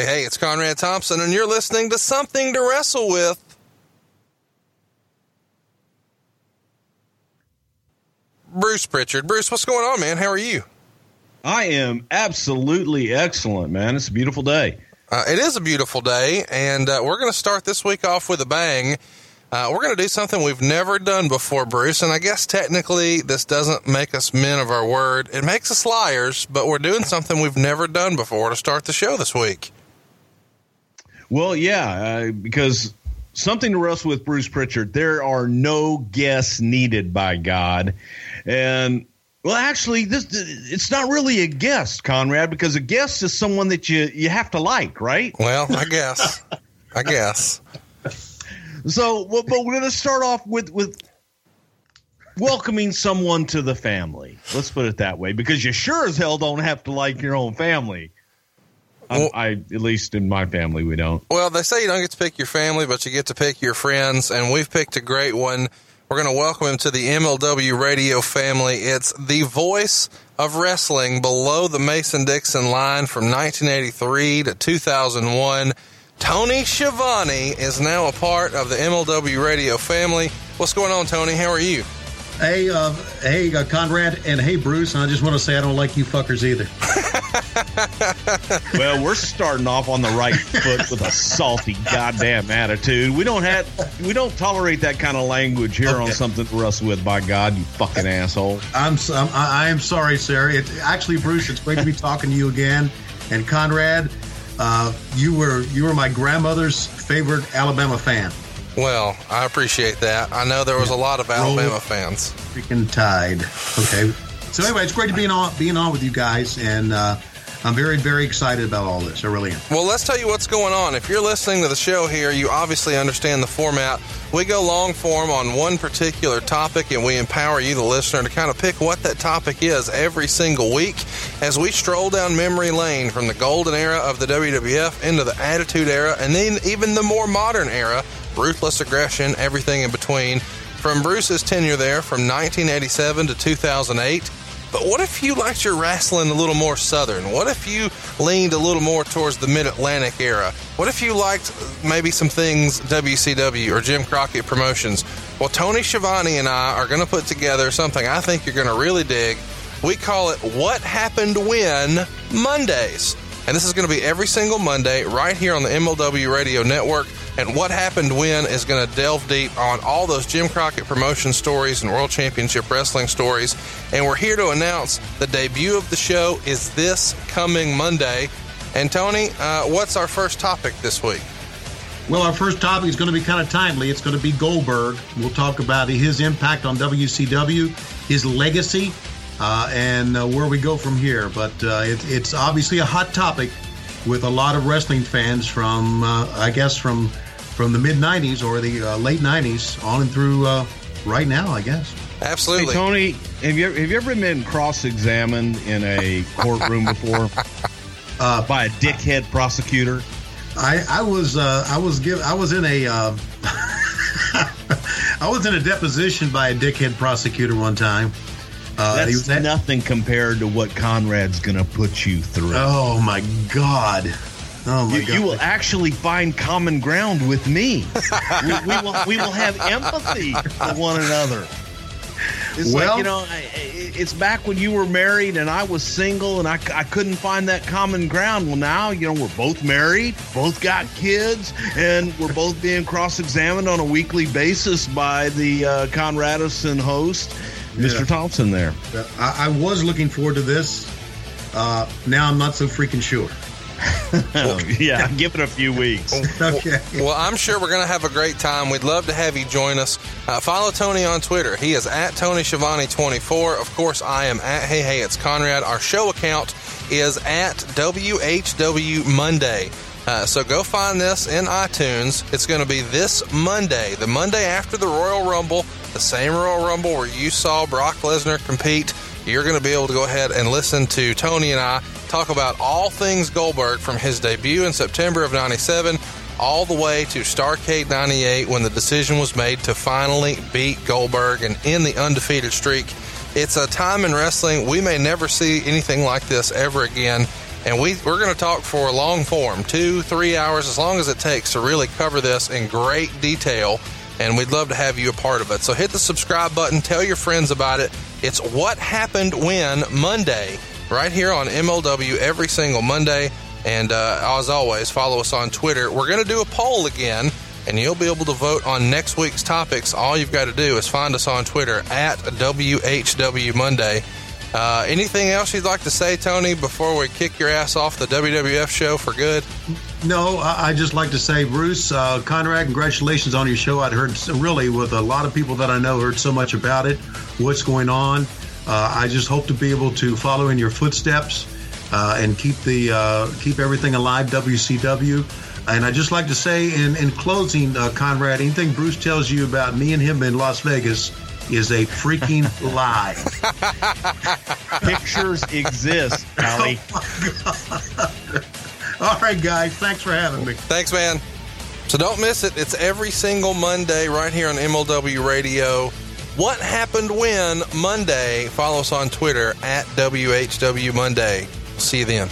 Hey, hey, it's Conrad Thompson, and you're listening to Something to Wrestle with. Bruce Pritchard. Bruce, what's going on, man? How are you? I am absolutely excellent, man. It's a beautiful day. Uh, it is a beautiful day, and uh, we're going to start this week off with a bang. Uh, we're going to do something we've never done before, Bruce. And I guess technically this doesn't make us men of our word. It makes us liars, but we're doing something we've never done before to start the show this week. Well, yeah, uh, because something to wrestle with Bruce Pritchard. There are no guests needed by God, and well, actually, this it's not really a guest, Conrad, because a guest is someone that you you have to like, right? Well, I guess, I guess. So, but we're going to start off with with welcoming someone to the family. Let's put it that way, because you sure as hell don't have to like your own family. Well, I, at least in my family, we don't. Well, they say you don't get to pick your family, but you get to pick your friends, and we've picked a great one. We're going to welcome him to the MLW radio family. It's the voice of wrestling below the Mason Dixon line from 1983 to 2001. Tony Schiavone is now a part of the MLW radio family. What's going on, Tony? How are you? Hey, uh, hey, uh, Conrad, and hey, Bruce. I just want to say I don't like you fuckers either. well, we're starting off on the right foot with a salty goddamn attitude. We don't have, we don't tolerate that kind of language here okay. on something for us with. By God, you fucking asshole. I'm, I'm I am sorry, sir. It, actually, Bruce, it's great to be talking to you again. And Conrad, uh, you were you were my grandmother's favorite Alabama fan. Well, I appreciate that. I know there was a lot of Alabama Roll fans. Freaking tide. Okay. So anyway, it's great to be on being on with you guys, and uh, I'm very, very excited about all this. I really am. Well, let's tell you what's going on. If you're listening to the show here, you obviously understand the format. We go long form on one particular topic, and we empower you, the listener, to kind of pick what that topic is every single week as we stroll down memory lane from the golden era of the WWF into the Attitude Era, and then even the more modern era, ruthless aggression, everything in between. From Bruce's tenure there from 1987 to 2008 but what if you liked your wrestling a little more southern? What if you leaned a little more towards the mid Atlantic era? What if you liked maybe some things WCW or Jim Crockett promotions? Well, Tony Schiavone and I are going to put together something I think you're going to really dig. We call it What Happened When Mondays. And this is going to be every single Monday right here on the MLW Radio Network. And what happened when is going to delve deep on all those Jim Crockett promotion stories and World Championship Wrestling stories. And we're here to announce the debut of the show is this coming Monday. And Tony, uh, what's our first topic this week? Well, our first topic is going to be kind of timely. It's going to be Goldberg. We'll talk about his impact on WCW, his legacy, uh, and uh, where we go from here. But uh, it, it's obviously a hot topic with a lot of wrestling fans from, uh, I guess, from from the mid 90s or the uh, late 90s on and through uh, right now, I guess. Absolutely. Hey, Tony, have you, have you ever been cross examined in a courtroom before uh, by a dickhead prosecutor? I, I was uh, I was give I was in a uh, I was in a deposition by a dickhead prosecutor one time. Uh, That's nothing compared to what Conrad's going to put you through. Oh my God! Oh my you, God. you will actually find common ground with me. we, we, will, we will have empathy for one another. It's well, like, you know, it's back when you were married and I was single and I, I couldn't find that common ground. Well, now, you know, we're both married, both got kids, and we're both being cross examined on a weekly basis by the uh, Conrad host, Mr. Yeah. Thompson, there. I, I, was looking forward to this. Uh, now I'm not so freaking sure. well, yeah, give it a few weeks. okay. Well, I'm sure we're going to have a great time. We'd love to have you join us. Uh, follow Tony on Twitter. He is at Tony Schiavone 24. Of course, I am at Hey Hey It's Conrad. Our show account is at WHW Monday. Uh, so go find this in iTunes. It's going to be this Monday, the Monday after the Royal Rumble, the same Royal Rumble where you saw Brock Lesnar compete. You're going to be able to go ahead and listen to Tony and I talk about all things Goldberg from his debut in September of 97 all the way to Starcade 98 when the decision was made to finally beat Goldberg and end the undefeated streak. It's a time in wrestling we may never see anything like this ever again. And we we're going to talk for a long form, two, three hours, as long as it takes to really cover this in great detail. And we'd love to have you a part of it. So hit the subscribe button, tell your friends about it. It's what happened when Monday, right here on MLW every single Monday. And uh, as always, follow us on Twitter. We're going to do a poll again and you'll be able to vote on next week's topics. All you've got to do is find us on Twitter at WHW Monday. Uh, anything else you'd like to say, Tony, before we kick your ass off the WWF show for good? No, I just like to say, Bruce uh, Conrad, congratulations on your show. I'd heard really with a lot of people that I know heard so much about it, what's going on. Uh, I just hope to be able to follow in your footsteps uh, and keep the uh, keep everything alive. WCW. And I just like to say, in in closing, uh, Conrad, anything Bruce tells you about me and him in Las Vegas is a freaking lie. Pictures exist, Pally. Oh All right, guys. Thanks for having me. Thanks, man. So don't miss it. It's every single Monday right here on MLW Radio. What happened when Monday? Follow us on Twitter at WHW Monday. See you then.